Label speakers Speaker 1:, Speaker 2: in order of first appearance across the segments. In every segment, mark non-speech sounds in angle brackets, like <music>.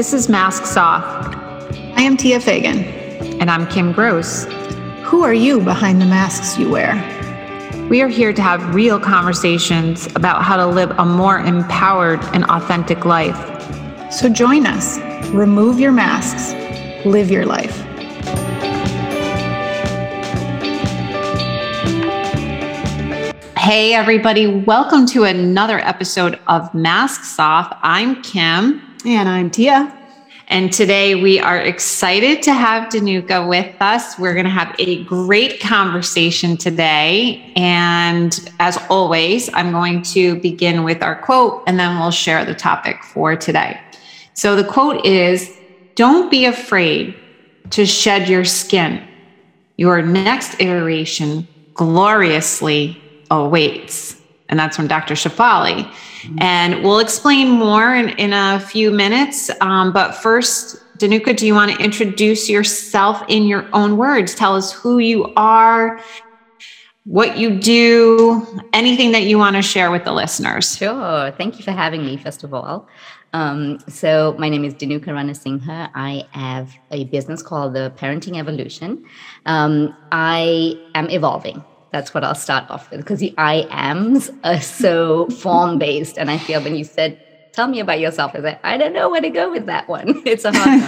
Speaker 1: This is Masks Off.
Speaker 2: I am Tia Fagan.
Speaker 1: And I'm Kim Gross.
Speaker 2: Who are you behind the masks you wear?
Speaker 1: We are here to have real conversations about how to live a more empowered and authentic life.
Speaker 2: So join us. Remove your masks. Live your life.
Speaker 1: Hey, everybody. Welcome to another episode of Masks Off. I'm Kim.
Speaker 2: And I'm Tia.
Speaker 1: And today we are excited to have Danuka with us. We're going to have a great conversation today. And as always, I'm going to begin with our quote and then we'll share the topic for today. So the quote is Don't be afraid to shed your skin. Your next iteration gloriously awaits and that's from Dr. Shefali. And we'll explain more in, in a few minutes. Um, but first, Danuka, do you want to introduce yourself in your own words? Tell us who you are, what you do, anything that you want to share with the listeners.
Speaker 3: Sure. Thank you for having me, first of all. Um, so, my name is Danuka Ranasinghe. I have a business called the Parenting Evolution. Um, I am evolving that's what I'll start off with because the I ams are so <laughs> form based. And I feel when you said, tell me about yourself, I said, I don't know where to go with that one. <laughs> It's a hard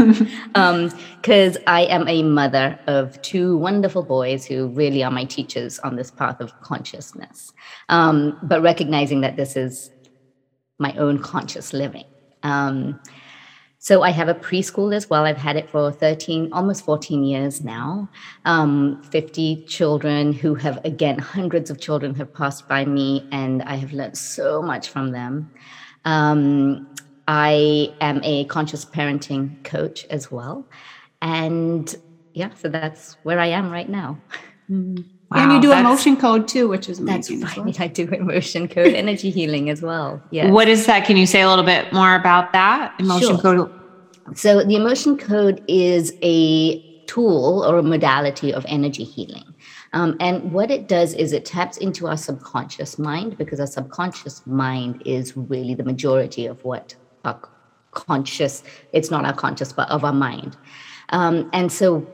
Speaker 3: one. Because <laughs> um, I am a mother of two wonderful boys who really are my teachers on this path of consciousness. Um, but recognizing that this is my own conscious living. Um, so I have a preschool as well. I've had it for 13, almost 14 years now. Um, 50 children who have, again, hundreds of children have passed by me, and I have learned so much from them. Um, I am a conscious parenting coach as well. And yeah, so that's where I am right now.
Speaker 2: Mm-hmm. Wow, and you do emotion code too, which is amazing.
Speaker 3: That's right. Well. <laughs> I do emotion code, energy healing as well.
Speaker 1: Yeah. What is that? Can you say a little bit more about that? Emotion sure. code.
Speaker 3: So the emotion code is a tool or a modality of energy healing. Um, and what it does is it taps into our subconscious mind because our subconscious mind is really the majority of what our conscious, it's not our conscious, but of our mind. Um, and so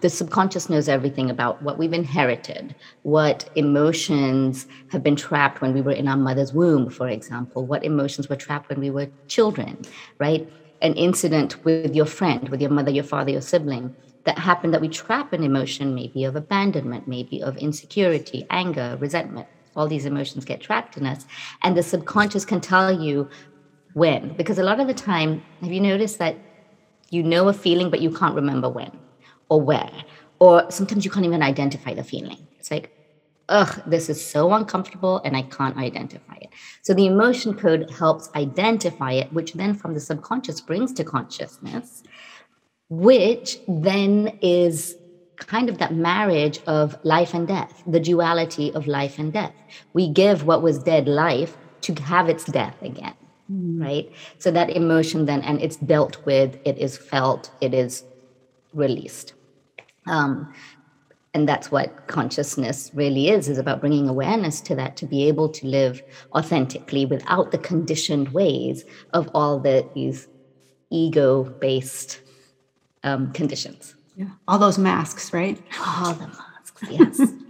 Speaker 3: the subconscious knows everything about what we've inherited, what emotions have been trapped when we were in our mother's womb, for example, what emotions were trapped when we were children, right? An incident with your friend, with your mother, your father, your sibling that happened that we trap an emotion, maybe of abandonment, maybe of insecurity, anger, resentment. All these emotions get trapped in us. And the subconscious can tell you when. Because a lot of the time, have you noticed that you know a feeling, but you can't remember when? Or where. Or sometimes you can't even identify the feeling. It's like, ugh, this is so uncomfortable and I can't identify it. So the emotion code helps identify it, which then from the subconscious brings to consciousness, which then is kind of that marriage of life and death, the duality of life and death. We give what was dead life to have its death again. Mm. Right. So that emotion then, and it's dealt with, it is felt, it is released. Um, and that's what consciousness really is is about bringing awareness to that to be able to live authentically without the conditioned ways of all the, these ego based um, conditions.
Speaker 2: Yeah. All those masks right?
Speaker 3: All the masks yes <laughs>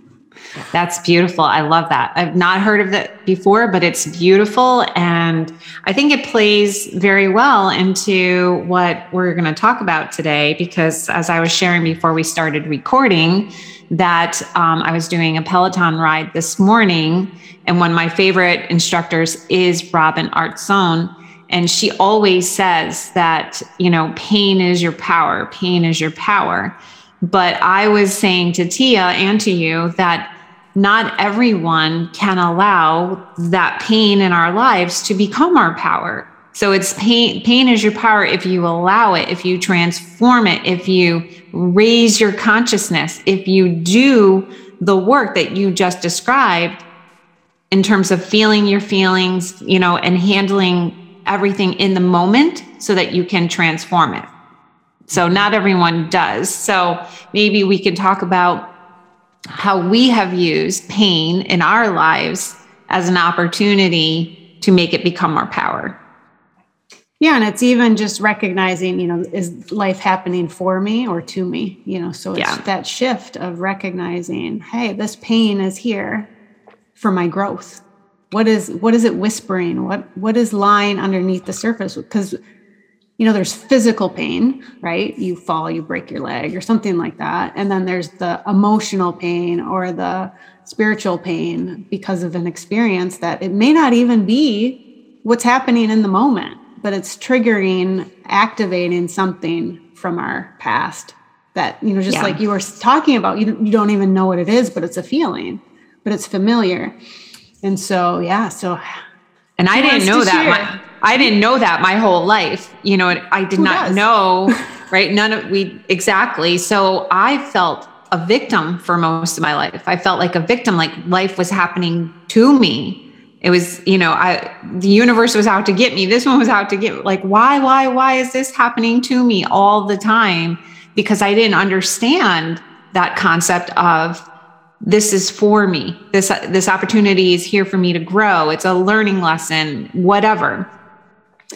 Speaker 1: That's beautiful. I love that. I've not heard of that before, but it's beautiful. And I think it plays very well into what we're going to talk about today. Because as I was sharing before we started recording, that um, I was doing a Peloton ride this morning. And one of my favorite instructors is Robin Arzón. And she always says that, you know, pain is your power, pain is your power. But I was saying to Tia and to you that not everyone can allow that pain in our lives to become our power. So it's pain, pain is your power if you allow it, if you transform it, if you raise your consciousness, if you do the work that you just described in terms of feeling your feelings, you know, and handling everything in the moment so that you can transform it. So not everyone does. So maybe we can talk about how we have used pain in our lives as an opportunity to make it become our power.
Speaker 4: Yeah, and it's even just recognizing, you know, is life happening for me or to me? You know, so it's yeah. that shift of recognizing, hey, this pain is here for my growth. What is what is it whispering? What what is lying underneath the surface? Because you know, there's physical pain, right? You fall, you break your leg or something like that. And then there's the emotional pain or the spiritual pain because of an experience that it may not even be what's happening in the moment but it's triggering, activating something from our past that, you know, just yeah. like you were talking about, you, you don't even know what it is, but it's a feeling, but it's familiar. And so, yeah, so.
Speaker 1: And I didn't know that. I didn't know that my whole life. You know, I did Who not does? know, <laughs> right? None of we exactly. So I felt a victim for most of my life. I felt like a victim, like life was happening to me it was you know i the universe was out to get me this one was out to get like why why why is this happening to me all the time because i didn't understand that concept of this is for me this this opportunity is here for me to grow it's a learning lesson whatever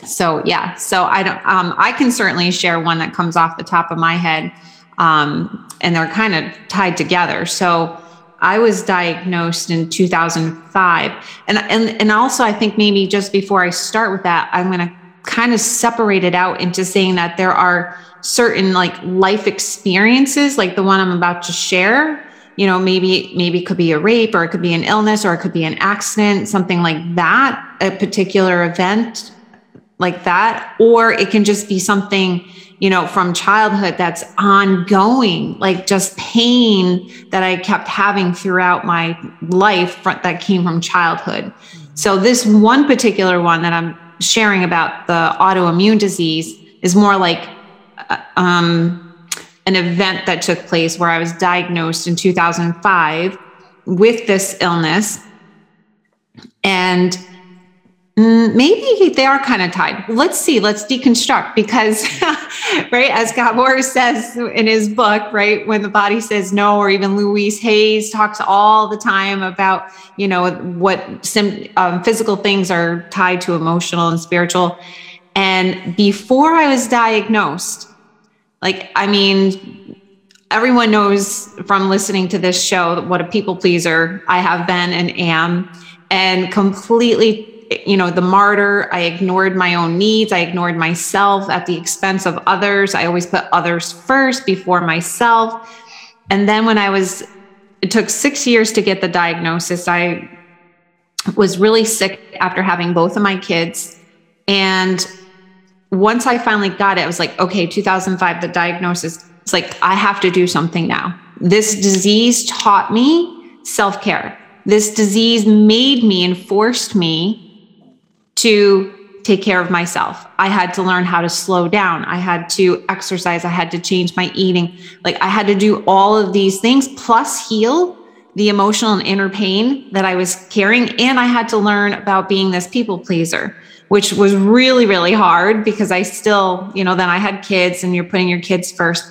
Speaker 1: so yeah so i don't um, i can certainly share one that comes off the top of my head um, and they're kind of tied together so I was diagnosed in 2005. And, and, and also, I think maybe just before I start with that, I'm going to kind of separate it out into saying that there are certain like life experiences, like the one I'm about to share. You know, maybe maybe it could be a rape, or it could be an illness, or it could be an accident, something like that, a particular event like that, or it can just be something you know, from childhood that's ongoing, like just pain that I kept having throughout my life that came from childhood. So, this one particular one that I'm sharing about the autoimmune disease is more like uh, um, an event that took place where I was diagnosed in 2005 with this illness. And maybe they are kind of tied. Let's see, let's deconstruct because, <laughs> right, as Gabor says in his book, right, when the body says no, or even Louise Hayes talks all the time about, you know, what sim- um, physical things are tied to emotional and spiritual. And before I was diagnosed, like, I mean, everyone knows from listening to this show what a people pleaser I have been and am, and completely you know, the martyr. I ignored my own needs. I ignored myself at the expense of others. I always put others first before myself. And then when I was, it took six years to get the diagnosis. I was really sick after having both of my kids. And once I finally got it, I was like, okay, 2005, the diagnosis, it's like, I have to do something now. This disease taught me self care. This disease made me and forced me to take care of myself. I had to learn how to slow down. I had to exercise. I had to change my eating. Like I had to do all of these things plus heal the emotional and inner pain that I was carrying. And I had to learn about being this people pleaser, which was really, really hard because I still, you know, then I had kids and you're putting your kids first.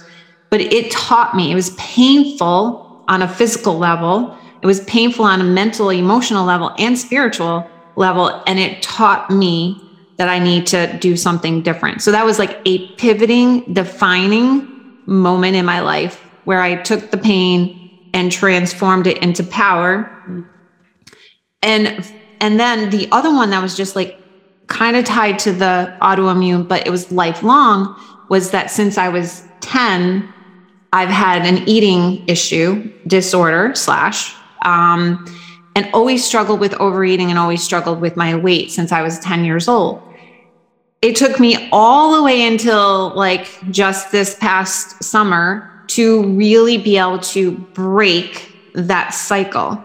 Speaker 1: But it taught me, it was painful on a physical level. It was painful on a mental, emotional level and spiritual level. And it taught me that I need to do something different. So that was like a pivoting, defining moment in my life where I took the pain and transformed it into power. And and then the other one that was just like kind of tied to the autoimmune, but it was lifelong, was that since I was 10, I've had an eating issue disorder slash um, and always struggled with overeating and always struggled with my weight since I was 10 years old. It took me all the way until like just this past summer to really be able to break that cycle.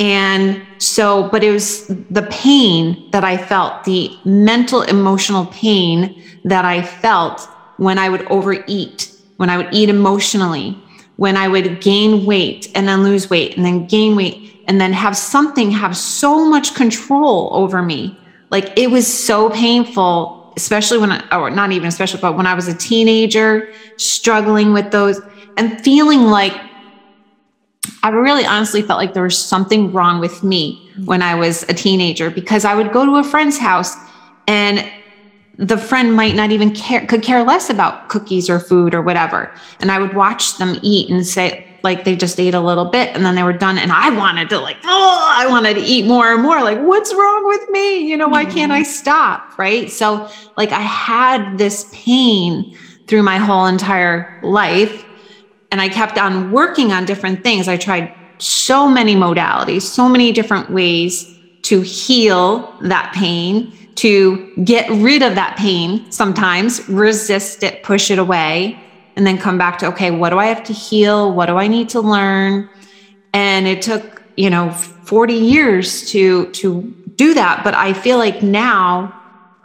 Speaker 1: And so, but it was the pain that I felt, the mental, emotional pain that I felt when I would overeat, when I would eat emotionally, when I would gain weight and then lose weight and then gain weight and then have something have so much control over me. Like it was so painful, especially when I, or not even especially, but when I was a teenager, struggling with those and feeling like I really honestly felt like there was something wrong with me when I was a teenager because I would go to a friend's house and the friend might not even care, could care less about cookies or food or whatever. And I would watch them eat and say, like they just ate a little bit and then they were done. And I wanted to like, oh, I wanted to eat more and more. Like, what's wrong with me? You know, why can't I stop? Right. So, like, I had this pain through my whole entire life. And I kept on working on different things. I tried so many modalities, so many different ways to heal that pain, to get rid of that pain sometimes, resist it, push it away and then come back to okay what do i have to heal? What do i need to learn? And it took you know 40 years to to do that but i feel like now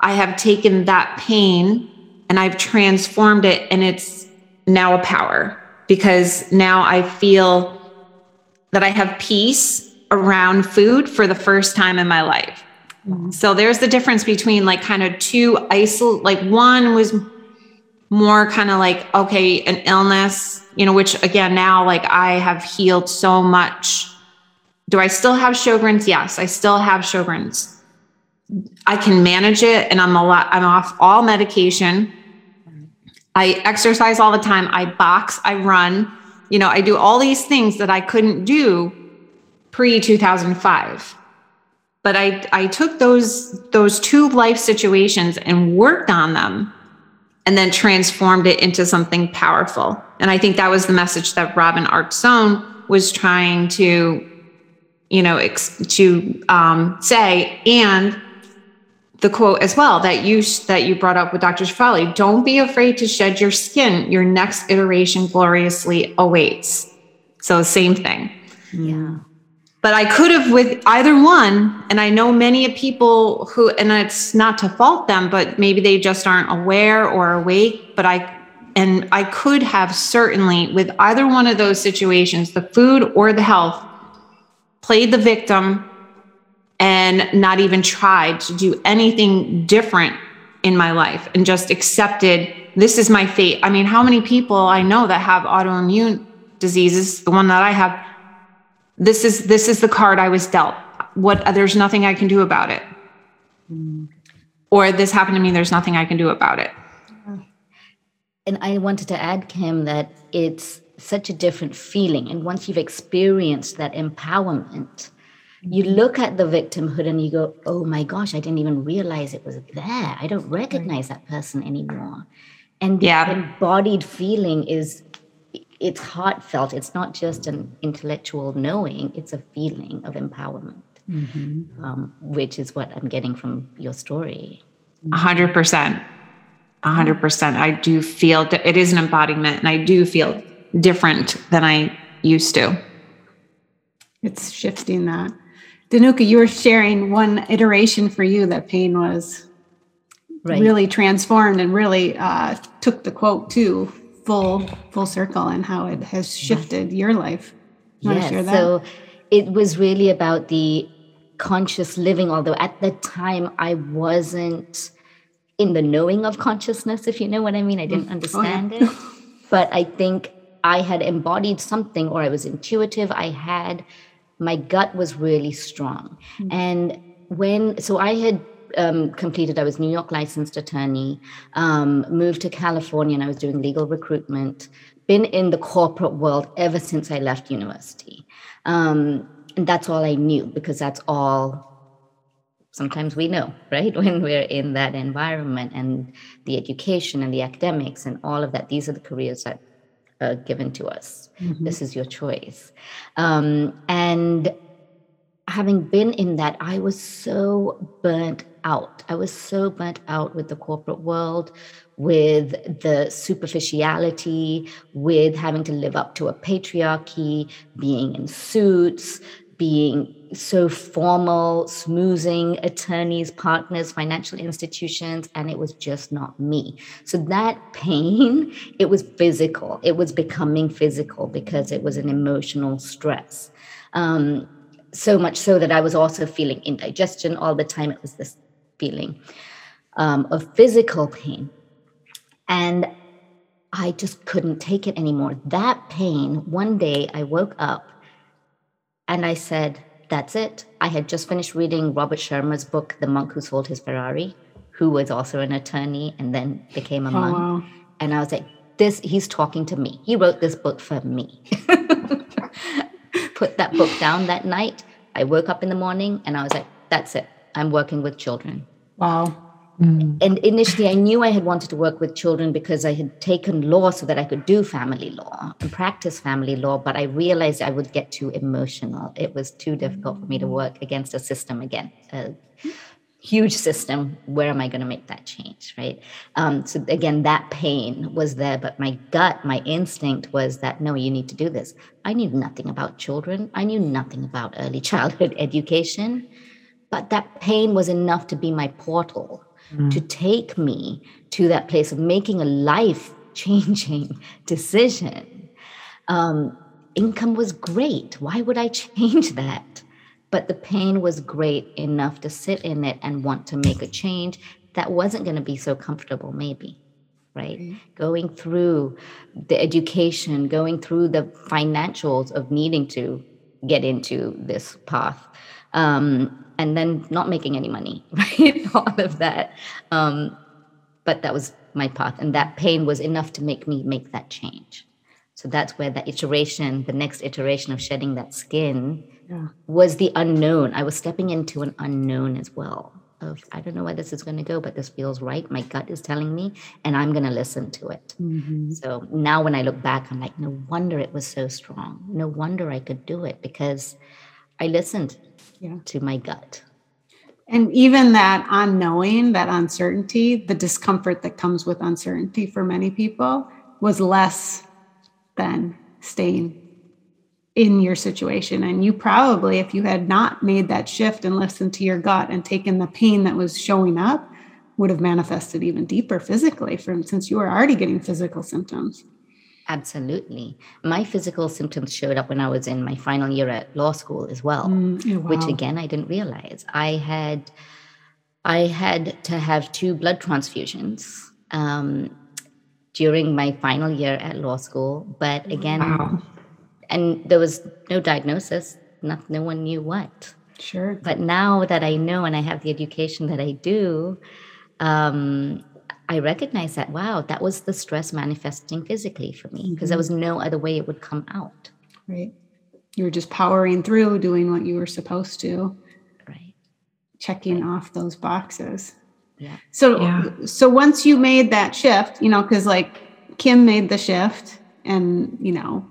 Speaker 1: i have taken that pain and i've transformed it and it's now a power because now i feel that i have peace around food for the first time in my life. Mm-hmm. so there's the difference between like kind of two isol like one was more kind of like okay an illness you know which again now like i have healed so much. Do i still have sjogren's? Yes i still have sjogren's. I can manage it and i'm a lot i'm off all medication. I exercise all the time. I box i run. You know i do all these things that i couldn't do pre 2005 but i i took those those two life situations and worked on them and then transformed it into something powerful. And I think that was the message that Robin Arzón was trying to, you know, ex- to um, say. And the quote as well that you that you brought up with Dr. Shefali, "Don't be afraid to shed your skin. Your next iteration gloriously awaits." So same thing.
Speaker 3: Yeah
Speaker 1: but I could have with either one. And I know many people who, and it's not to fault them, but maybe they just aren't aware or awake. But I, and I could have certainly with either one of those situations, the food or the health, played the victim and not even tried to do anything different in my life and just accepted this is my fate. I mean, how many people I know that have autoimmune diseases, the one that I have, this is this is the card I was dealt. What there's nothing I can do about it. Mm. Or this happened to me, there's nothing I can do about it.
Speaker 3: And I wanted to add, Kim, that it's such a different feeling. And once you've experienced that empowerment, you mm-hmm. look at the victimhood and you go, oh my gosh, I didn't even realize it was there. I don't recognize that person anymore. And the yeah. embodied feeling is it's heartfelt. It's not just an intellectual knowing, it's a feeling of empowerment, mm-hmm. um, which is what I'm getting from your story.
Speaker 1: Hundred percent. Hundred percent. I do feel that it is an embodiment and I do feel different than I used to.
Speaker 4: It's shifting that. Danuka, you were sharing one iteration for you that pain was right. really transformed and really uh, took the quote too full full circle and how it has shifted your life.
Speaker 3: You yes. So it was really about the conscious living, although at the time I wasn't in the knowing of consciousness, if you know what I mean. I didn't understand oh, yeah. it. <laughs> But I think I had embodied something or I was intuitive. I had my gut was really strong. Mm-hmm. And when so I had um, completed, I was New York licensed attorney, um, moved to California, and I was doing legal recruitment. Been in the corporate world ever since I left university. Um, and that's all I knew because that's all sometimes we know, <laughs> right? When we're in that environment and the education and the academics and all of that, these are the careers that are given to us. Mm-hmm. This is your choice. Um, and having been in that, I was so burnt out. I was so burnt out with the corporate world, with the superficiality, with having to live up to a patriarchy, being in suits, being so formal, smoozing attorneys, partners, financial institutions, and it was just not me. So that <laughs> pain, it was physical. It was becoming physical because it was an emotional stress. Um, so much so that I was also feeling indigestion all the time. It was this feeling um, of physical pain. And I just couldn't take it anymore. That pain, one day I woke up and I said, That's it. I had just finished reading Robert Sharma's book, The Monk Who Sold His Ferrari. who was also an attorney and then became a
Speaker 4: Oh,
Speaker 3: monk.
Speaker 4: wow.
Speaker 3: And I was like, this, he's talking to me. He wrote this book for me. <laughs> Put that book down that night. I woke up in the morning and I was like, that's it. I'm working with children.
Speaker 4: Wow.
Speaker 3: And initially, I knew I had wanted to work with children because I had taken law so that I could do family law and practice family law. But I realized I would get too emotional. It was too difficult for me to work against a system again, a huge system. Where am I going to make that change? Right. Um, so, again, that pain was there. But my gut, my instinct was that no, you need to do this. I knew nothing about children, I knew nothing about early <laughs> childhood education. But that pain was enough to be my portal to take me to that place of making a life changing <laughs> decision. Um, income was great. Why would I <laughs> change that? But the pain was great enough to sit in it and want to make a change that wasn't going to be so comfortable, maybe. Right? Going through the education, going through the financials of needing to get into this path. Um, and then not making any money, <laughs> right? All of that. Um, but that was my path. And that pain was enough to make me make that change. So that's where that iteration, the next iteration of shedding that skin was the unknown. I was stepping into an unknown as well. Of I don't know where this is going to go, but this feels right. My gut is telling me, and I'm going to listen to it. Mm-hmm. So now when I look back, I'm like, no wonder it was so strong. No wonder I could do it because I listened
Speaker 4: Yeah.
Speaker 3: to my gut.
Speaker 4: And even that unknowing, that uncertainty, the discomfort that comes with uncertainty for many people was less than staying in your situation. And you probably, if you had not made that shift and listened to your gut and taken the pain that was showing up, would have manifested even deeper physically from since you were already getting physical symptoms.
Speaker 3: Absolutely. My physical symptoms showed up when I was in my final year at law school as well,
Speaker 4: Mm,
Speaker 3: which
Speaker 4: wow.
Speaker 3: again I didn't realize. I had I had to have two blood transfusions um, during my final year at law school, but again,
Speaker 1: Wow.
Speaker 3: And there was no diagnosis. No, no one knew what.
Speaker 4: Sure.
Speaker 3: But now that I know and I have the education that I do, um, I recognize that, wow, that was the stress manifesting physically for me because there was no other way it would come out.
Speaker 4: Right. You were just powering through doing what you were supposed to.
Speaker 3: Right.
Speaker 4: checking off those boxes.
Speaker 3: Yeah.
Speaker 4: So
Speaker 1: Yeah.
Speaker 4: so once you made that shift, you know, because like Kim made the shift and you know,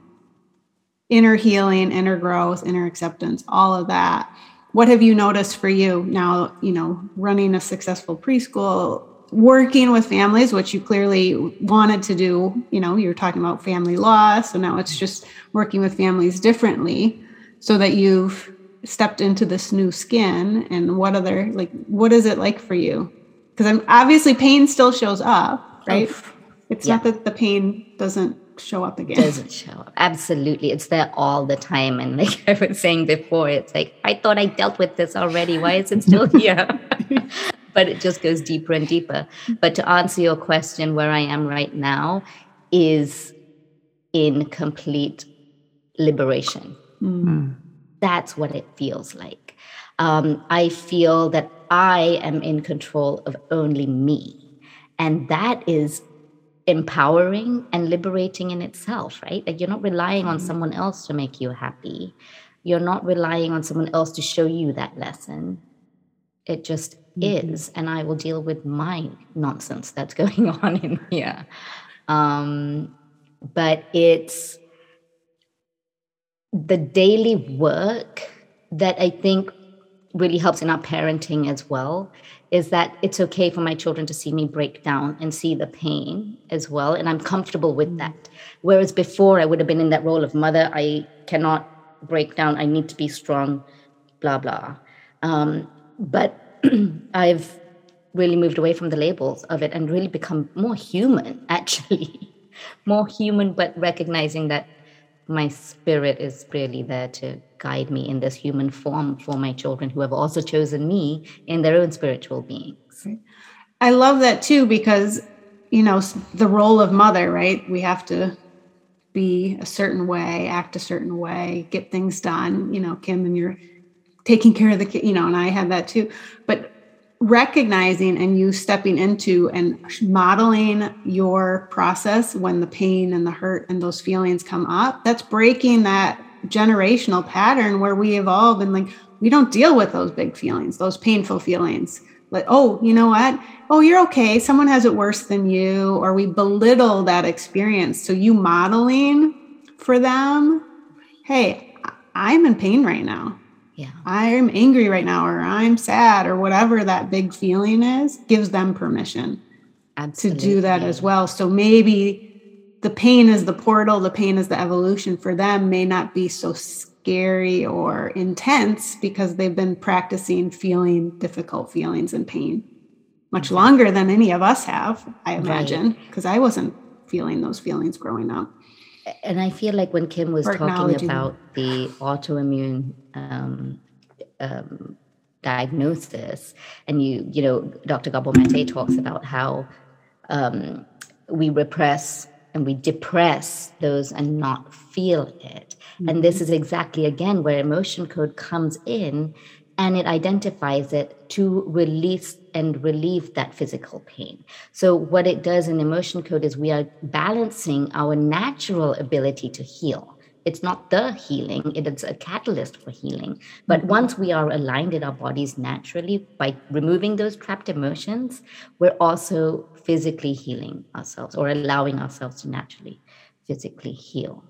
Speaker 4: inner healing, inner growth, inner acceptance, all of that. What have you noticed for you now, you know, running a successful preschool, working with families, which you clearly wanted to do, you know, you were talking about family law. So now it's just working with families differently so that you've stepped into this new skin and what other like what is it like for you because i'm obviously pain still shows up right it's not that the pain doesn't show up again
Speaker 3: Doesn't show up. Absolutely. It's there all the time. And like <laughs> I was saying before, it's like, I thought I dealt with this already. Why is it still <laughs> here? <laughs> but it just goes deeper and deeper. But to answer your question, where I am right now is in complete liberation. That's what it feels like. Um, I feel that I am in control of only me. And that is empowering and liberating in itself, right? Like you're not relying on someone else to make you happy. You're not relying on someone else to show you that lesson. It just is. And I will deal with my nonsense that's <laughs> going on in here. Um, but it's the daily work that I think really helps in our parenting as well is that it's okay for my children to see me break down and see the pain as well. And I'm comfortable with that. Whereas before, I would have been in that role of mother, I cannot break down, I need to be strong, blah, blah. Um, but <clears throat> I've really moved away from the labels of it and really become more human, <laughs> actually. more human, but recognizing that my spirit is really there to guide me in this human form for my children who have also chosen me in their own spiritual beings.
Speaker 4: i love that too because you know the role of mother right? We have to be a certain way act a certain way get things done you know kim and you're taking care of the kid you know and i had that too. But recognizing and you stepping into and modeling your process when the pain and the hurt and those feelings come up that's breaking that generational pattern where we have all been like we don't deal with those big feelings those painful feelings. Like oh you know what? Oh you're okay. Someone has it worse than you or we belittle that experience. So you modeling for them hey i'm in pain right now
Speaker 3: yeah
Speaker 4: i'm angry right now or i'm sad or whatever that big feeling is gives them permission Absolutely. to do that as well so maybe the pain is the portal the pain is the evolution for them may not be so scary or intense because they've been practicing feeling difficult feelings and pain much mm-hmm. longer than any of us have i imagine because right. i wasn't feeling those feelings growing up
Speaker 3: and I feel like when Kim was talking about the autoimmune um, um, diagnosis, and you, you know, Dr. Gabor Mate talks about how um, we repress and we depress those and not feel it. Mm-hmm. And this mm-hmm. is exactly again where emotion code comes in and it identifies it to release and relieve that physical pain. So, what it does in emotion code is we are balancing our natural ability to heal. It's not the healing, it is a catalyst for healing. But mm-hmm. once we are aligned in our bodies naturally by removing those trapped emotions, we're also physically healing ourselves or allowing ourselves to naturally physically heal.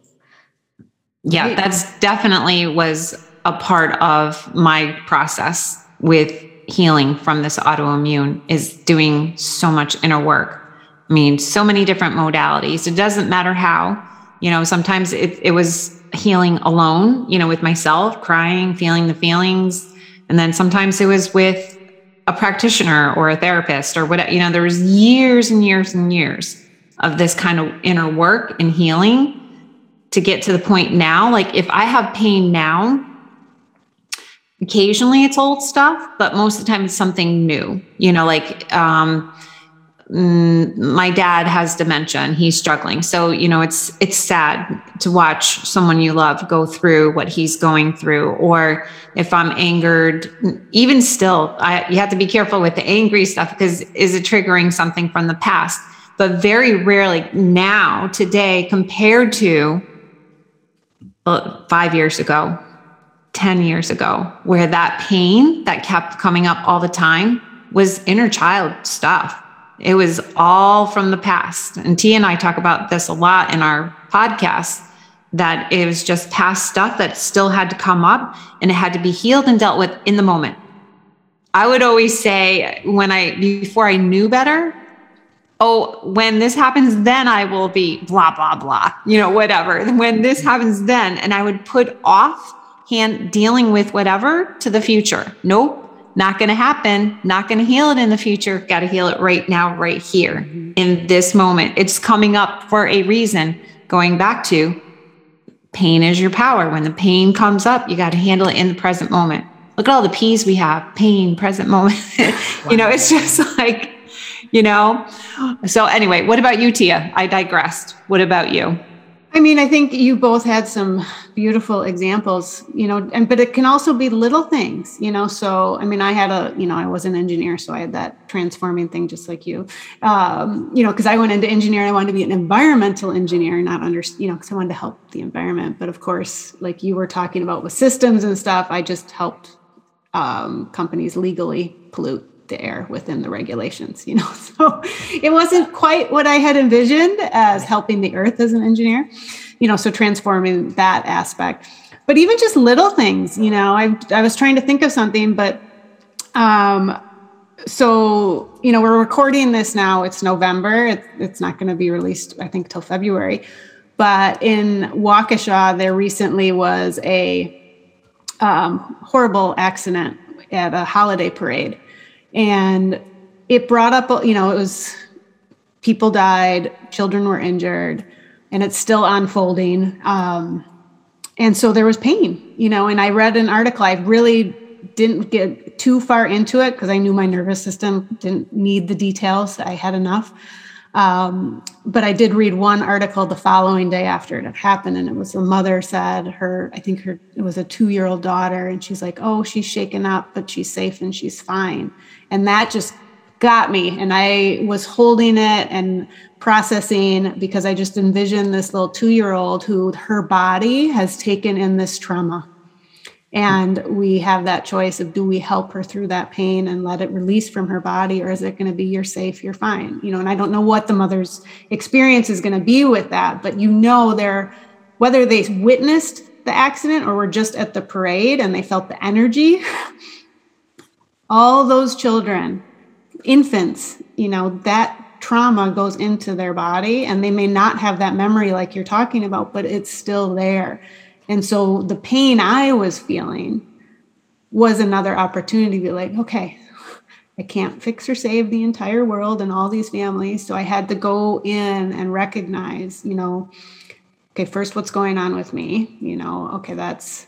Speaker 1: Yeah, that's definitely was a part of my process with healing from this autoimmune is doing so much inner work. I mean, so many different modalities. It doesn't matter how, you know, sometimes it, it was healing alone, you know, with myself, crying, feeling the feelings. And then sometimes it was with a practitioner or a therapist or whatever, you know, there was years and years and years of this kind of inner work and healing to get to the point now. Like if I have pain now, occasionally it's old stuff but most of the time it's something new you know like um, mm, my dad has dementia and he's struggling. So you know it's it's sad to watch someone you love go through what he's going through or if i'm angered even still I, you have to be careful with the angry stuff because is it triggering something from the past? But very rarely now today compared to five years ago 10 years ago, where that pain that kept coming up all the time was inner child stuff. It was all from the past. And Tia and I talk about this a lot in our podcast that it was just past stuff that still had to come up and it had to be healed and dealt with in the moment. I would always say when I, before I knew better, oh, when this happens, then I will be blah, blah, blah, you know, whatever. When this happens, then, and I would put off hand dealing with whatever to the future. Nope, not going to happen. Not going to heal it in the future. Got to heal it right now, right here mm-hmm. in this moment. It's coming up for a reason. Going back to pain is your power. When the pain comes up, you got to handle it in the present moment. Look at all the P's we have pain, present moment. <laughs> you know, it's just like, you know. So, anyway, what about you, Tia? I digressed. What about you?
Speaker 4: I mean, I think you both had some beautiful examples, you know, and but it can also be little things, you know. So, I mean, I had a, you know, I was an engineer, so I had that transforming thing just like you, um, you know, because I went into engineering, I wanted to be an environmental engineer, not under, you know, because I wanted to help the environment. But of course, like you were talking about with systems and stuff, I just helped um, companies legally pollute the air within the regulations you know? <laughs> So it wasn't quite what i had envisioned as helping the earth as an engineer you know so transforming that aspect. But even just little things you know i i was trying to think of something but um so you know we're recording this now. It's november. It, it's not going to be released i think till february. But in waukesha there recently was a um, horrible accident at a holiday parade and it brought up, you know, it was people died, children were injured, and it's still unfolding. Um, and so there was pain, you know, and I read an article. I really didn't get too far into it because I knew my nervous system didn't need the details. I had enough. Um, but I did read one article the following day after it had happened, and it was a mother said her, I think her, it was a two year old daughter, and she's like, oh, she's shaken up, but she's safe and she's fine. And that just got me. And I was holding it and processing because I just envisioned this little two year old who her body has taken in this trauma and we have that choice of do we help her through that pain and let it release from her body, or is it going to be you're safe, you're fine? You know, and I don't know what the mother's experience is going to be with that, but you know, they're whether they witnessed the accident or were just at the parade and they felt the energy. <laughs> All those children, infants, you know, that trauma goes into their body and they may not have that memory like you're talking about, but it's still there. And so the pain I was feeling was another opportunity to be like, okay, I can't fix or save the entire world and all these families. So I had to go in and recognize, you know, okay, first, what's going on with me? You know, okay, that's,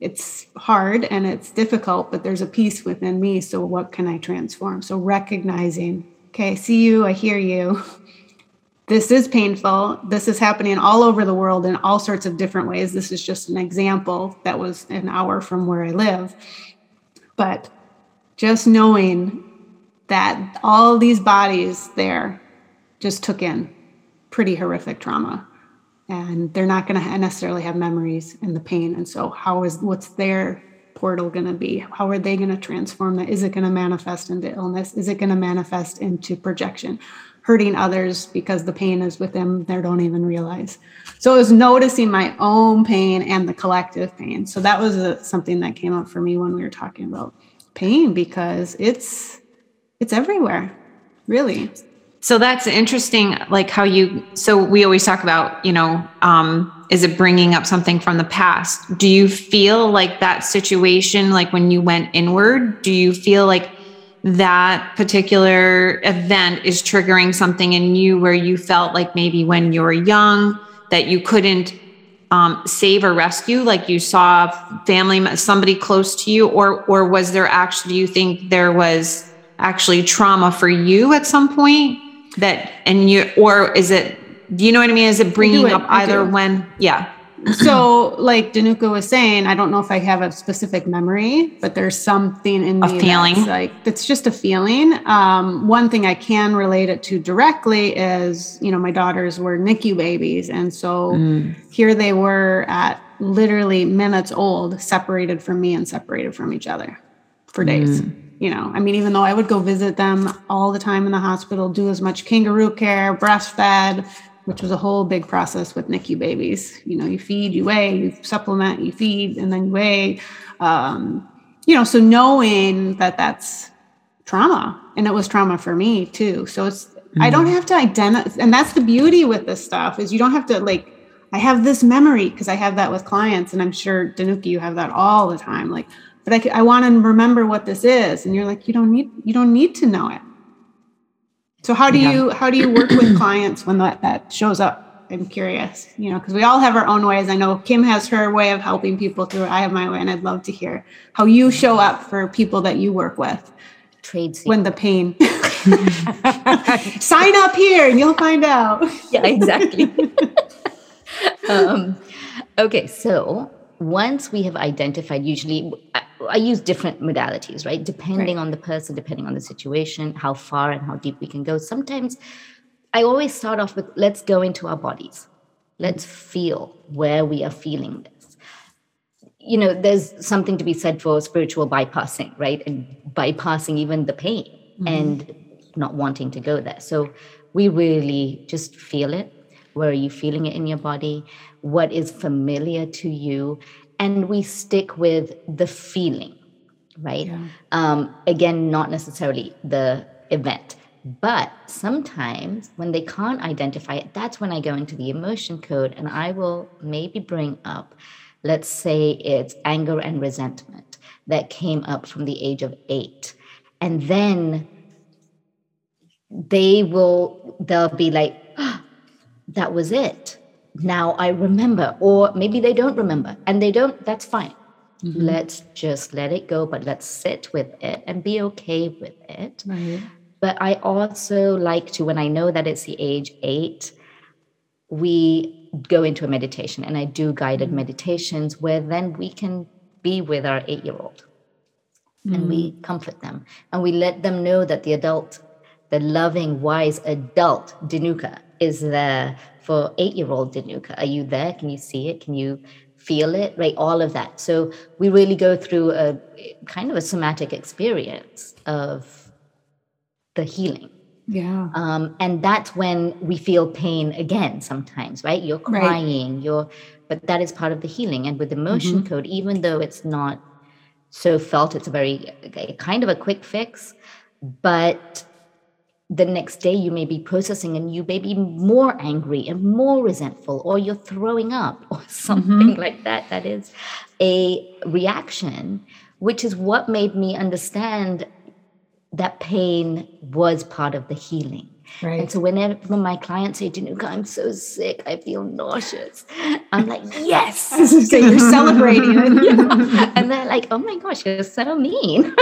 Speaker 4: it's hard and it's difficult, but there's a peace within me. So what can I transform? So recognizing, okay, I see you, I hear you this is painful. This is happening all over the world in all sorts of different ways. This is just an example that was an hour from where I live. But just knowing that all these bodies there just took in pretty horrific trauma and they're not going to necessarily have memories and the pain and so how is what's their portal going to be how are they going to transform that is it going to manifest into illness is it going to manifest into projection hurting others because the pain is with them they don't even realize. So i was noticing my own pain and the collective pain. So that was a, something that came up for me when we were talking about pain because it's it's everywhere really.
Speaker 1: So that's interesting like how you so we always talk about you know um is it bringing up something from the past? Do you feel like that situation like when you went inward do you feel like that particular event is triggering something in you where you felt like maybe when you were young that you couldn't um, save or rescue like you saw family somebody close to you or or was there actually do you think there was actually trauma for you at some point that and you or is it do you know what i mean? Is it bringing it, up either when yeah
Speaker 4: so <laughs> like danuka was saying i don't know if i have a specific memory but there's something in
Speaker 1: a me feeling
Speaker 4: that's like it's just a feeling um, one thing i can relate it to directly is you know my daughters were nicu babies and so mm. here they were at literally minutes old separated from me and separated from each other for days mm. you know i mean even though i would go visit them all the time in the hospital do as much kangaroo care breastfed which was a whole big process with NICU babies. You know, you feed, you weigh, you supplement, you feed, and then you weigh. Um, you know, so knowing that that's trauma, and it was trauma for me too. So it's mm-hmm. I don't mm-hmm. have to identify, and that's the beauty with this stuff is you don't have to like. I have this memory because I have that with clients, and I'm sure Danuka, you have that all the time. Like, but I, I want to remember what this is, and you're like, you don't need you don't need to know it so how do yeah. you how do you work with <clears throat> clients when that that shows up? I'm curious, you know, because we all have our own ways. I know Kim has her way of helping people through. I have my way, and I'd love to hear how you show up for people that you work with.
Speaker 3: Trade
Speaker 4: when the pain. <laughs> Sign up here, and you'll find out.
Speaker 3: Yeah, exactly. <laughs> um, okay, so once we have identified, usually I use different modalities, right? Depending right. on the person, depending on the situation, how far and how deep we can go. Sometimes I always start off with let's go into our bodies. Let's feel where we are feeling this. You know, there's something to be said for spiritual bypassing, right? And bypassing even the pain mm-hmm. and not wanting to go there. So we really just feel it. Where are you feeling it in your body? What is familiar to you? And we stick with the feeling, right? Yeah. Um, again, not necessarily the event. But sometimes when they can't identify it, that's when I go into the emotion code and I will maybe bring up, let's say it's anger and resentment that came up from the age of eight. And then they will, they'll be like, oh, that was it now I remember, or maybe they don't remember and they don't, that's fine. Mm-hmm. Let's just let it go, but let's sit with it and be okay with it. Right. But I also like to, when I know that it's the age eight, we go into a meditation and I do guided mm. meditations where then we can be with our eight year old mm. and we mm. comfort them and we let them know that the adult, the loving, wise adult Danuka is there for eight year old Danuka. Are you there? Can you see it? Can you feel it? Right? All of that. So we really go through a kind of a somatic experience of the healing.
Speaker 4: Yeah.
Speaker 3: Um, and that's when we feel pain again sometimes, right? You're crying, right. you're, but that is part of the healing. And with emotion mm-hmm. code, even though it's not so felt, it's a very kind of a quick fix, but the next day you may be processing and you may be more angry and more resentful or you're throwing up or <laughs> something mm-hmm. like that that is a reaction which is what made me understand that pain was part of the healing Right. And so whenever my clients say, Danuka, I'm so sick, I feel nauseous, I'm like, yes. <laughs>
Speaker 4: so you're celebrating <laughs>
Speaker 3: yeah. And they're like, oh my gosh, you're so <laughs> mean.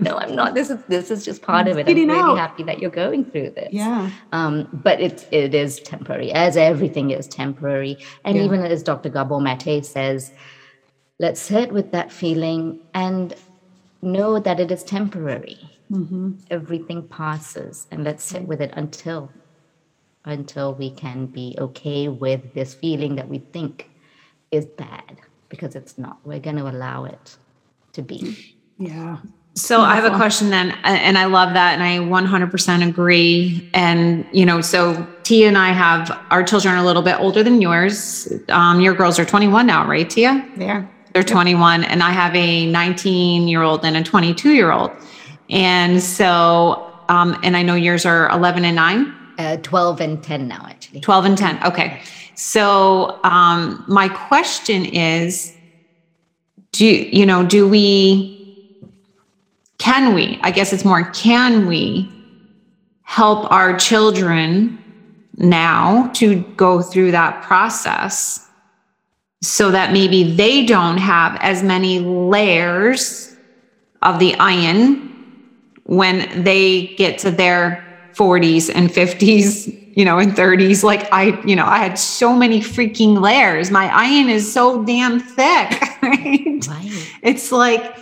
Speaker 3: no, I'm not. This is this is just part of it. I'm really out. happy that you're going through this.
Speaker 4: Yeah.
Speaker 3: Um, but it it is temporary, as everything is temporary. And yeah. even as Dr. Gabor Mate says, let's sit with that feeling and know that it is temporary Mm-hmm. Everything passes, and let's sit with it until until we can be okay with this feeling that we think is bad because it's not. We're going to allow it to be.
Speaker 4: Yeah.
Speaker 1: So I have a question then, and I love that, and I 100% agree. And you know, so Tia and I have our children are a little bit older than yours. Um, your girls are 21 now, right, Tia?
Speaker 4: Yeah.
Speaker 1: They're 21, and I have a 19 year old and a 22 year old. And so, um, and I know yours are 11 and 9?
Speaker 3: Uh, 12 and 10 now, actually.
Speaker 1: 12 and 10. Okay. So, um, my question is do you know, do we, can we, I guess it's more, can we help our children now to go through that process so that maybe they don't have as many layers of the onion when they get to their 40s and 50s, you know, and 30s. Like I, you know, I had so many freaking layers. My iron is so damn thick. <laughs> Right? right. It's like,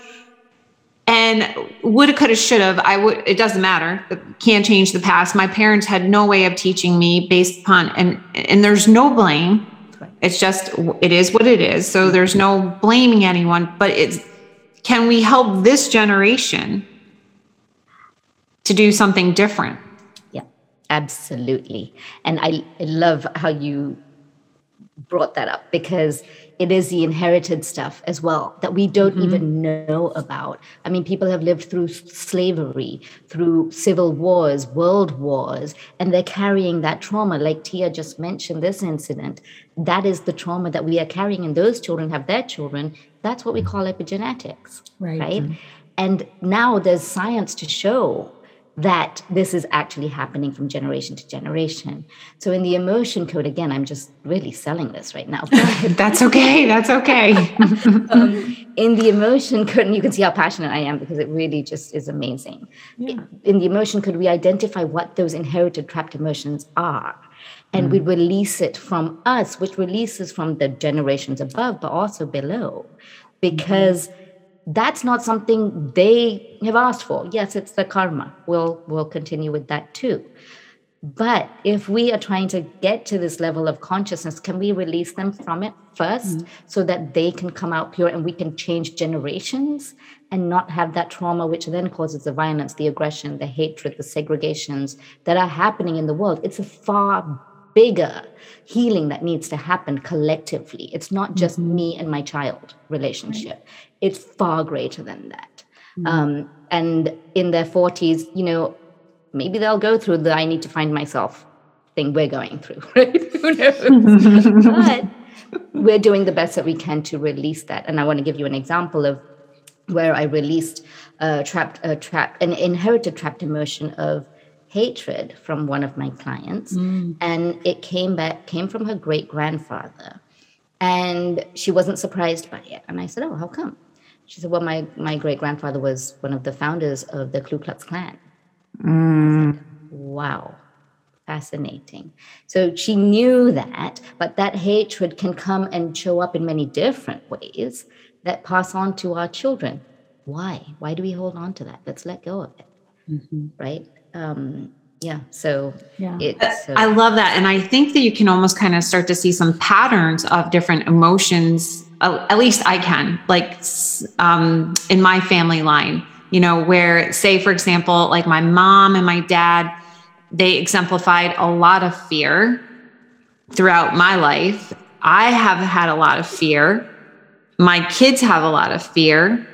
Speaker 1: and woulda, coulda, shoulda. I would. It doesn't matter. Can't change the past. My parents had no way of teaching me based upon, and and there's no blame. It's just it is what it is. So there's no blaming anyone. But it's can we help this generation to do something different.
Speaker 3: Yeah, absolutely. And I, I love how you brought that up because it is the inherited stuff as well that we don't mm-hmm. even know about. I mean, people have lived through slavery, through civil wars, world wars, and they're carrying that trauma. Like Tia just mentioned this incident. That is the trauma that we are carrying, and those children have their children. That's what we call epigenetics. Right. right? Mm-hmm. And now there's science to show that this is actually happening from generation to generation. So in the emotion code, again, I'm just really selling this right now. <laughs>
Speaker 1: That's okay. That's okay. <laughs>
Speaker 3: um, in the emotion code, and you can see how passionate I am because it really just is amazing. Yeah. In the emotion code, we identify what those inherited trapped emotions are. And mm. we release it from us, which releases from the generations above, but also below. Because mm that's not something they have asked for. Yes, it's the karma. We'll we'll continue with that too. But if we are trying to get to this level of consciousness, can we release them from it 1st mm-hmm. so that they can come out pure and we can change generations and not have that trauma, which then causes the violence, the aggression, the hatred, the segregations that are happening in the world? It's a far bigger healing that needs to happen collectively. It's not just mm-hmm. me and my child relationship, right. it's far greater than that. Mm-hmm. Um, and in their 40s, you know, maybe they'll go through the I need to find myself thing we're going through, <laughs> right? <laughs> Who knows? <laughs> but we're doing the best that we can to release that. And I want to give you an example of where I released a trapped, a trapped, an inherited trapped emotion of hatred from one of my clients mm. and it came back came from her great grandfather and she wasn't surprised by it and i said oh how come she said well my my great grandfather was one of the founders of the ku klux klan Mm. Wow. Fascinating. So she knew that, but that hatred can come and show up in many different ways that pass on to our children. Why? Why do we hold on to that? Let's let go of it. Mm-hmm. Right? Um, yeah. So
Speaker 1: yeah, it's, uh, I love that, and I think that you can almost kind of start to see some patterns of different emotions. Uh, at least I can, like um, in my family line, you know, where say for example, like my mom and my dad, they exemplified a lot of fear throughout my life. I have had a lot of fear my kids have a lot of fear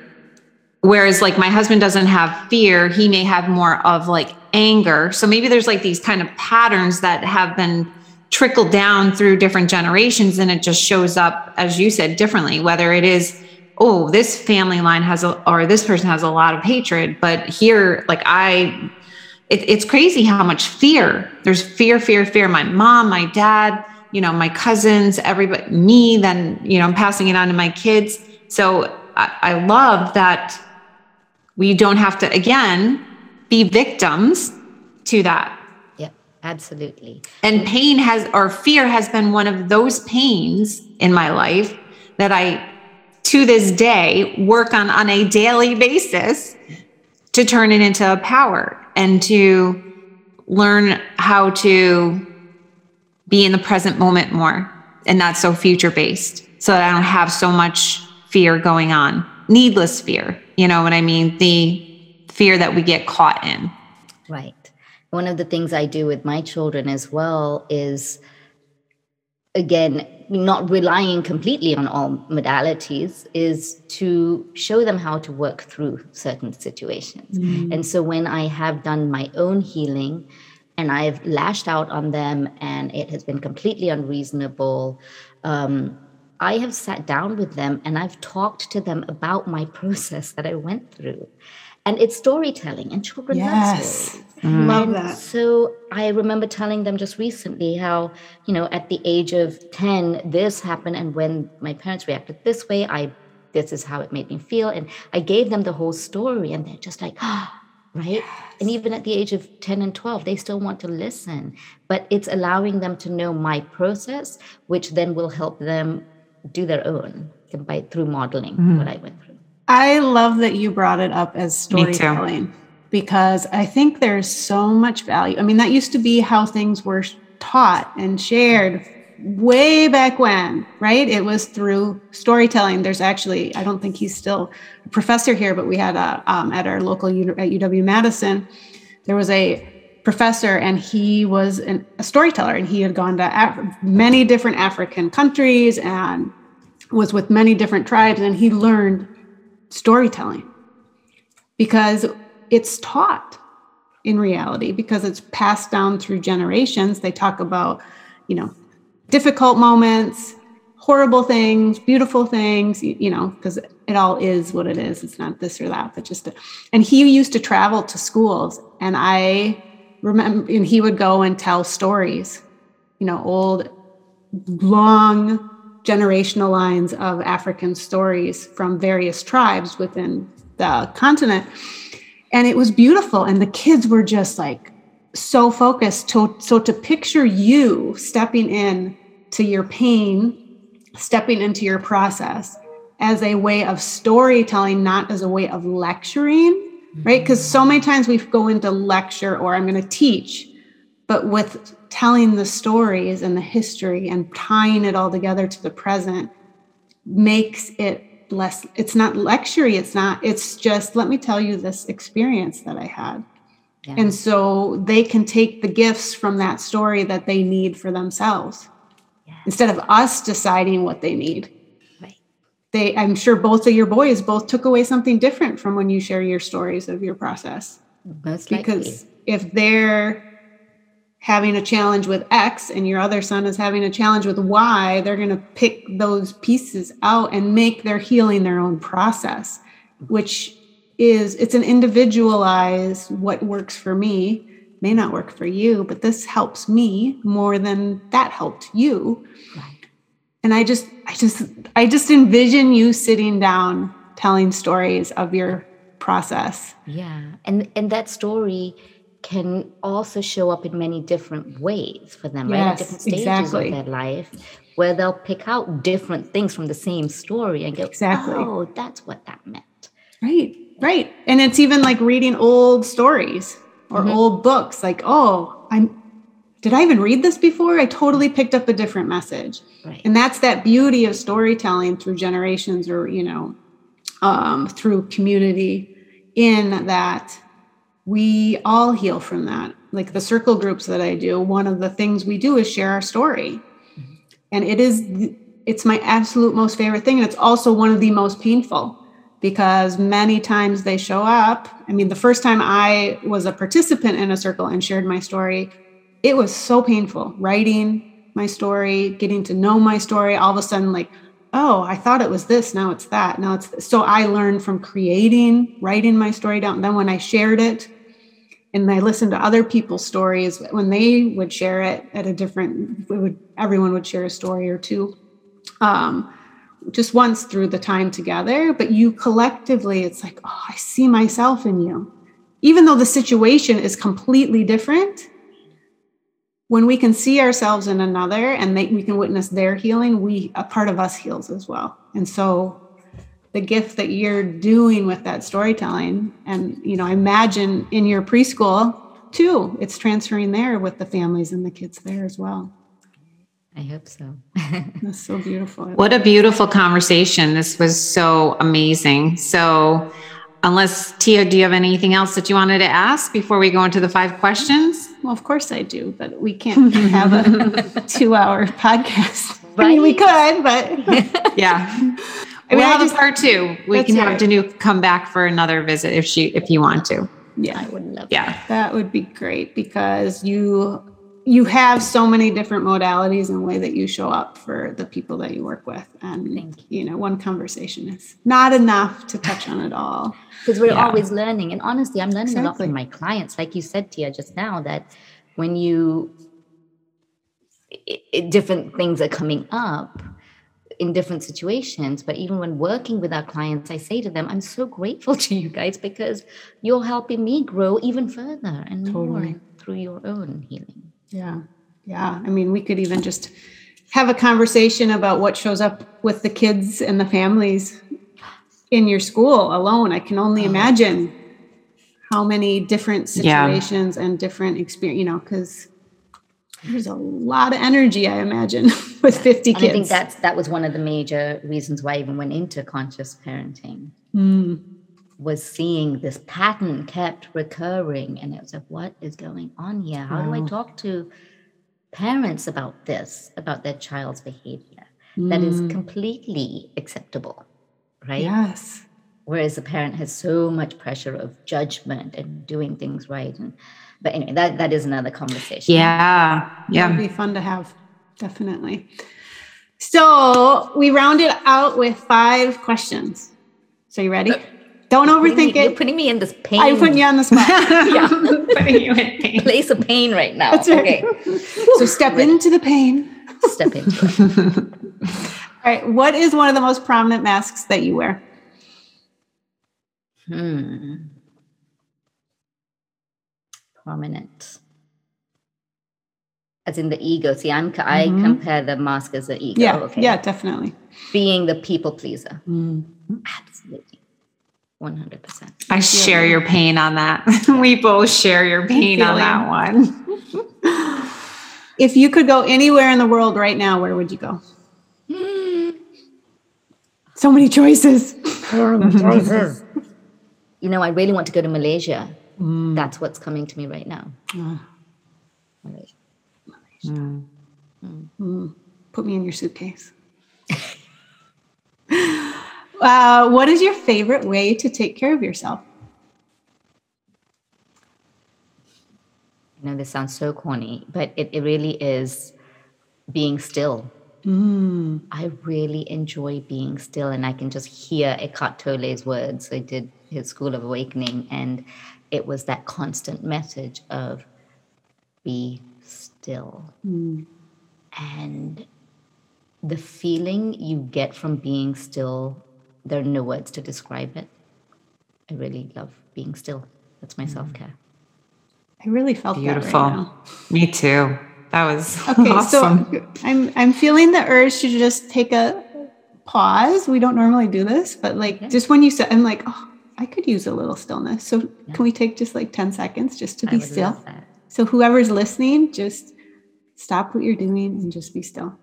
Speaker 1: whereas like my husband doesn't have fear he may have more of like anger. So maybe there's like these kind of patterns that have been trickled down through different generations and it just shows up as you said differently. Whether it is oh this family line has a or this person has a lot of hatred but here like i it, it's crazy how much fear. There's fear fear fear. My mom my dad you know, my cousins, everybody, me, then, you know, I'm passing it on to my kids. So I, I love that we don't have to, again, be victims to that.
Speaker 3: Yeah, absolutely.
Speaker 1: And pain has, or fear has been one of those pains in my life that I, to this day, work on on a daily basis to turn it into a power and to learn how to be in the present moment more and not so future based so that I don't have so much fear going on, needless fear. You know what I mean? The fear that we get caught in.
Speaker 3: Right. One of the things I do with my children as well is, again, not relying completely on all modalities, is to show them how to work through certain situations. Mm. And so when I have done my own healing, and I've lashed out on them and it has been completely unreasonable. Um, I have sat down with them and I've talked to them about my <laughs> process that I went through. And it's storytelling, and children yes. love stories.
Speaker 4: Mm. Love that.
Speaker 3: So I remember telling them just recently how, you know, at the age of 10, this happened. And when my parents reacted this way, I this is how it made me feel. And I gave them the whole story, and they're just like, ah, right? Yes. And even at the age of 10 and 12, they still want to listen. But it's allowing them to know my process, which then will help them do their own by through modeling mm-hmm. what I went through.
Speaker 4: I love that you brought it up as storytelling because I think there's so much value. I mean, that used to be how things were taught and shared way back when, right? It was through storytelling. There's actually, I don't think he's still a professor here, but we had a, um, at our local at UW Madison, there was a professor and he was an, a storyteller and he had gone to Af- many different African countries and was with many different tribes and he learned storytelling because it's taught in reality because it's passed down through generations. They talk about, you know, difficult moments, horrible things, beautiful things, you, you know, because it all is what it is. It's not this or that, but just, a, and he used to travel to schools and I remember, and he would go and tell stories, you know, old, long generational lines of African stories from various tribes within the continent. And it was beautiful. And the kids were just like so focused. To, so to picture you stepping in to your pain, stepping into your process as a way of storytelling, not as a way of lecturing, mm-hmm. right? Because so many times we go into lecture or I'm going to teach, but with telling the stories and the history and tying it all together to the present makes it less it's not luxury it's not it's just let me tell you this experience that i had yeah. and so they can take the gifts from that story that they need for themselves instead of us deciding what they need. Right. They, I'm sure both of your boys both took away something different from when you share your stories of your process.
Speaker 3: Most
Speaker 4: because likely. if they're having a challenge with X and your other son is having a challenge with Y, they're going to pick those pieces out and make their healing their own process, which is it's an individualized what works for me may not work for you, but this helps me more than that helped you. Right. And I just, I just, I just envision you sitting down telling stories of your process.
Speaker 3: Yeah. And and that story can also show up in many different ways for them, right? At different stages
Speaker 4: exactly.
Speaker 3: of their life, where they'll pick out different things from the same story and go,
Speaker 4: Exactly.
Speaker 3: "Oh, that's what that meant."
Speaker 4: Right, right. And it's even like reading old stories or old books. Like, oh, I'm. Did I even read this before? I totally picked up a different message.
Speaker 3: Right.
Speaker 4: And that's that beauty of storytelling through generations, or you know, um, through community. In that, we all heal from that. Like the circle groups that I do, one of the things we do is share our story, mm-hmm. and it is it's my absolute most favorite thing, and it's also one of the most painful because many times they show up. I mean, the first time I was a participant in a circle and shared my story, it was so painful writing my story, getting to know my story. All of a sudden, like, oh, I thought it was this, now it's that. Now it's this. so I learned from creating, writing my story down. Then when I shared it, and I listened to other people's stories when they would share it at a different, we would everyone would share a story or two. Um, just once through the time together, but you collectively, it's like, oh, I see myself in you. Even though the situation is completely different, when we can see ourselves in another and they, we can witness their healing, we a part of us heals as well. And so the gift that you're doing with that storytelling, and you know, I imagine in your preschool too, it's transferring there with the families and the kids there as well.
Speaker 3: I hope so. <laughs>
Speaker 4: That's so beautiful.
Speaker 1: What a beautiful conversation. This was so amazing. So, unless Tia, do you have anything else that you wanted to ask before we go into the five questions?
Speaker 4: Well, of course I do, but we can't have a <laughs> two-hour podcast. I mean, we could, but
Speaker 1: Yeah. <laughs>
Speaker 4: I mean,
Speaker 1: we'll
Speaker 4: I
Speaker 1: have
Speaker 4: just-
Speaker 1: a part two. We can have
Speaker 4: right.
Speaker 1: Danu come back for another visit if she if you want to.
Speaker 4: yeah,
Speaker 3: I would love
Speaker 1: Yeah.
Speaker 4: that would be great because you you have so many different modalities and way that you show up for the people that you work with, and
Speaker 3: Thank
Speaker 4: you know, one conversation is not enough to touch on it all.
Speaker 3: because we're
Speaker 1: Yeah.
Speaker 3: always learning and honestly i'm learning a lot from my clients like you said tia just now that when you i i different things are coming up in different situations but even when working with our clients i say to them i'm so grateful <laughs> to you guys because you're helping me grow even further and
Speaker 4: Totally.
Speaker 3: more through your own healing
Speaker 4: Yeah. Yeah. I mean, we could even just have a conversation about what shows up with the kids and the families in your school alone. I can only oh. imagine how many different
Speaker 1: Yeah.
Speaker 4: situations and different experience, you know, because there's a lot of energy, I imagine, <laughs> with 50
Speaker 3: and
Speaker 4: kids.
Speaker 3: i think that's that was one of the major reasons why i even went into conscious parenting
Speaker 4: Mm.
Speaker 3: was seeing this pattern kept recurring and it was like what is going on here how do i talk to parents about this about their child's behavior that is completely acceptable right
Speaker 4: Yes.
Speaker 3: whereas the parent has so much pressure of judgment and doing things right and but anyway that that is another conversation
Speaker 1: Yeah. Yeah.
Speaker 4: That'd be fun to have. Definitely. So we rounded out with five questions. So you ready? Don't
Speaker 3: overthink me-
Speaker 4: overthink
Speaker 3: you're putting me in this pain
Speaker 4: I'm putting you on the spot. <laughs> Yeah. <laughs>
Speaker 1: putting you in pain.
Speaker 3: place of pain right now
Speaker 4: That's right.
Speaker 3: okay <laughs>
Speaker 4: so step into the pain.
Speaker 3: step into it
Speaker 4: All right. What is one of the most prominent masks that you wear?
Speaker 3: Hmm. Prominent. As in the ego. See, I'm I
Speaker 4: Mhm.
Speaker 3: compare the mask as the ego.
Speaker 4: yeah.
Speaker 3: okay?
Speaker 4: Yeah, definitely.
Speaker 3: Being the people pleaser. Absolutely. One hundred percent.
Speaker 1: I share your pain on that. <laughs> we both share your pain on that one. <laughs>
Speaker 4: If you could go anywhere in the world right now, where would you go? <gasps> So many <laughs> choices.
Speaker 3: You know, I really want to go to Malaysia. Mm. That's what's coming to me right now. Ah. Malaysia. Mm. Mm.
Speaker 4: Put me in your suitcase. <laughs> uh, what is your favorite way to take care of yourself?
Speaker 3: I know this sounds so corny, but it, it really is being still. Mm. I really enjoy being still, and I can just hear Eckhart Tolle's words. I did his School of Awakening, and it was that constant message of be still. Mm. And the feeling you get from being still, there are no words to describe it. I really love being still. That's my mm. self care.
Speaker 4: I really felt
Speaker 1: beautiful.
Speaker 4: Right
Speaker 1: Me too. That was <laughs> okay. Awesome.
Speaker 4: So I'm I'm feeling the urge to just take a pause. We don't normally do this, but like just when you said, I'm like, oh, I could use a little stillness. So yeah. can we take just like 10 seconds just to be still? So whoever's listening, just stop what you're doing and just be still.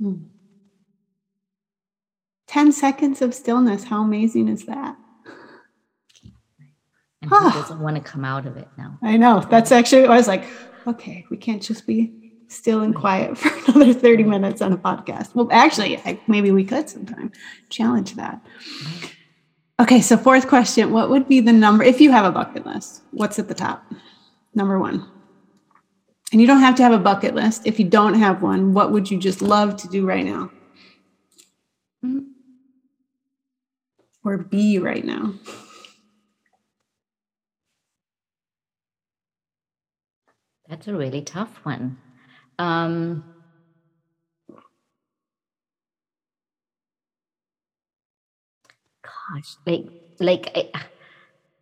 Speaker 4: Hmm. 10 seconds of stillness. How amazing is that?
Speaker 3: And he doesn't want to come out of it now.
Speaker 4: I know. That's actually, I was like, okay, we can't just be still and quiet <laughs> for another 30 minutes on a podcast. Well, actually, I, maybe we could sometime challenge that. Okay, so fourth question What would be the number, if you have a bucket list, what's at the top? Number one. And you don't have to have a bucket list. If you don't have one, what would you just love to do right now? Mm-hmm. Or be right now?
Speaker 3: That's a really tough one. Um, gosh, like like I,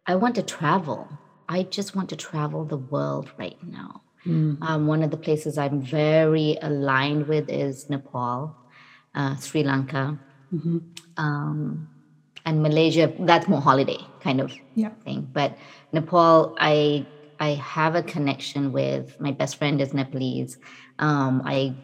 Speaker 3: I want to travel. I just want to travel the world right now. Mm. Um, one of the places I'm very aligned with is Nepal, uh, Sri Lanka, mm-hmm. um, and Malaysia. That's more holiday kind of yep. thing. But Nepal, I I have a connection with my best friend is Nepalese. Um, I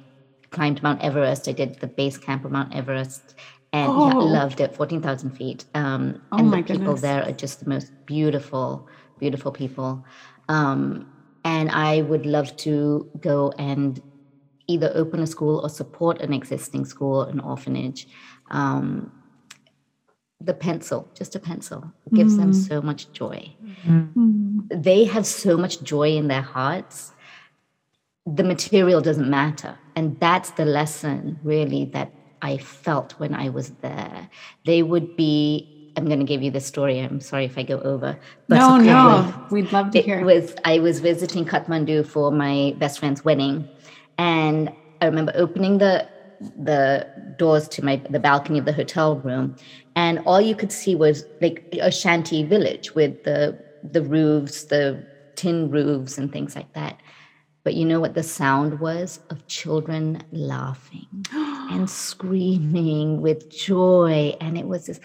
Speaker 3: climbed Mount Everest. I did the base camp of Mount Everest, and oh. yeah, loved it. Fourteen thousand feet. Um, oh and the people goodness. there are just the most beautiful, beautiful people. Um, and I would love to go and either open a school or support an existing school, an orphanage. Um, the pencil, just a pencil, gives mm. them so much joy. Mm. They have so much joy in their hearts. The material doesn't matter. And that's the lesson, really, that I felt when I was there. They would be, I'm going to give you the story. I'm sorry if I go over.
Speaker 4: But no, no, we'd love to hear.
Speaker 3: It was, I was visiting Kathmandu for my best friend's wedding. And I remember opening the the doors to my the balcony of the hotel room and all you could see was like a shanty village with the the roofs the tin roofs and things like that but you know what the sound was of children laughing <gasps> and screaming with joy and it was this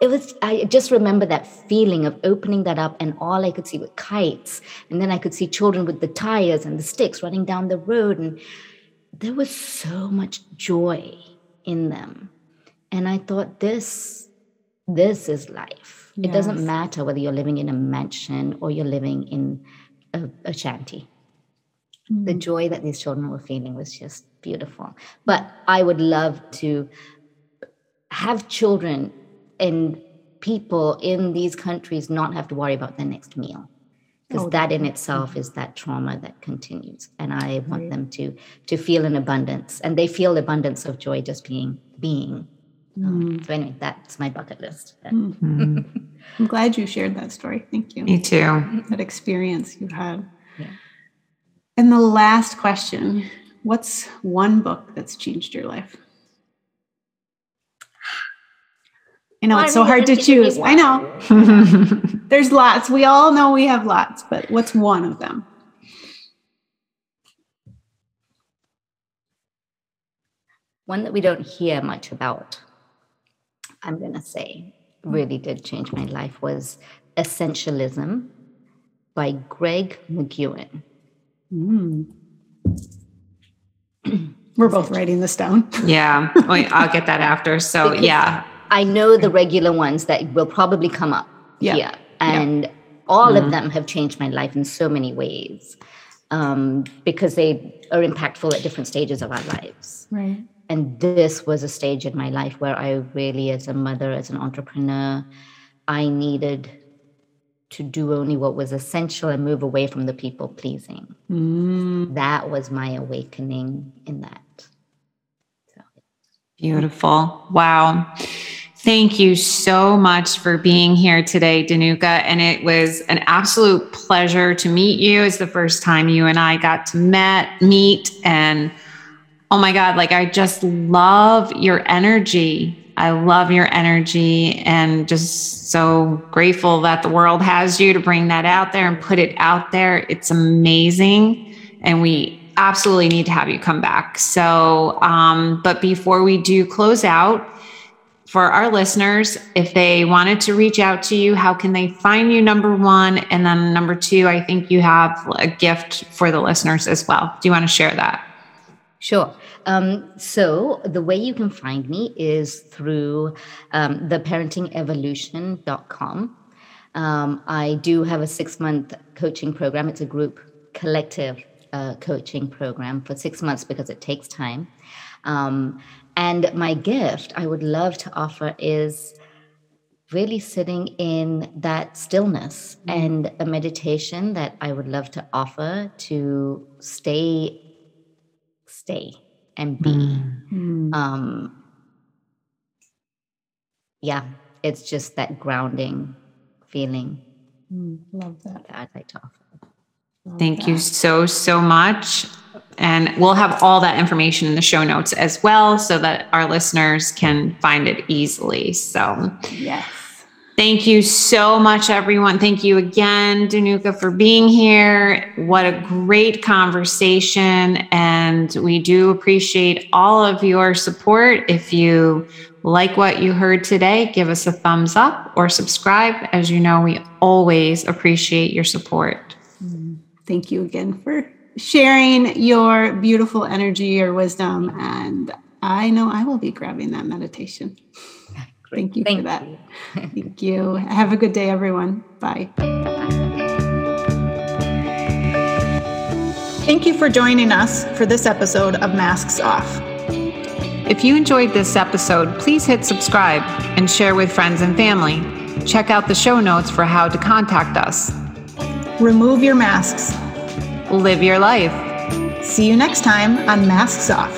Speaker 3: it was i just remember that feeling of opening that up and all i could see were kites and then i could see children with the tires and the sticks running down the road and there was so much joy in them. And I thought this this is life. Yes. It doesn't matter whether you're living in a mansion or you're living in a, a shanty. Mm. The joy that these children were feeling was just beautiful. But I would love to have children and people in these countries not have to worry about their next meal because oh, that in itself is that trauma that continues and i want right. them to to feel an abundance and they feel abundance of joy just being being mm. um, so anyway that's my bucket list
Speaker 4: mm-hmm. <laughs> i'm glad you shared that story thank you
Speaker 1: me too
Speaker 4: that experience you had yeah. and the last question what's one book that's changed your life I know it's so hard to choose. I know. <laughs> There's lots. We all know we have lots, but what's one of them?
Speaker 3: One that we don't hear much about, I'm going to say, really did change my life was Essentialism by Greg McKeown. Mm.
Speaker 4: We're both writing this down.
Speaker 1: yeah. Wait, I'll get that after. So, <laughs> yeah.
Speaker 3: I know the regular ones that will probably come up yeah. here. And yeah. all mm-hmm. of them have changed my life in so many ways um, because they are impactful at different stages of our lives.
Speaker 4: Right.
Speaker 3: And this was a stage in my life where I really, as a mother, as an entrepreneur, I needed to do only what was essential and move away from the people pleasing. Mm. That was my awakening in that.
Speaker 1: Beautiful. Wow. Thank you so much for being here today, Danuka. And it was an absolute pleasure to meet you. It's the first time you and I got to met, meet. And oh my God, like I just love your energy. I love your energy and just so grateful that the world has you to bring that out there and put it out there. It's amazing. And we absolutely need to have you come back. So, um, but before we do close out, for our listeners, if they wanted to reach out to you, how can they find you? Number one. And then number two, I think you have a gift for the listeners as well. Do you want to share that?
Speaker 3: Sure. Um, so the way you can find me is through um, theparentingevolution.com. Um, I do have a six month coaching program. It's a group collective uh, coaching program for six months because it takes time. Um, and my gift I would love to offer is really sitting in that stillness mm. and a meditation that I would love to offer to stay, stay and be. Mm. Um, yeah, it's just that grounding feeling.
Speaker 4: Mm, love that.
Speaker 3: that I'd like to offer.
Speaker 1: Love Thank you so, so much. And we'll have all that information in the show notes as well so that our listeners can find it easily. So,
Speaker 4: yes.
Speaker 1: Thank you so much, everyone. Thank you again, Danuka, for being here. What a great conversation. And we do appreciate all of your support. If you like what you heard today, give us a thumbs up or subscribe. As you know, we always appreciate your support.
Speaker 4: Thank you again for sharing your beautiful energy, your wisdom. And I know I will be grabbing that meditation. Thank you Thank for that. You. Thank you. Have a good day, everyone. Bye.
Speaker 2: Thank you for joining us for this episode of Masks Off.
Speaker 1: If you enjoyed this episode, please hit subscribe and share with friends and family. Check out the show notes for how to contact us.
Speaker 2: Remove your masks
Speaker 1: live your life.
Speaker 2: See you next time on Masks Off.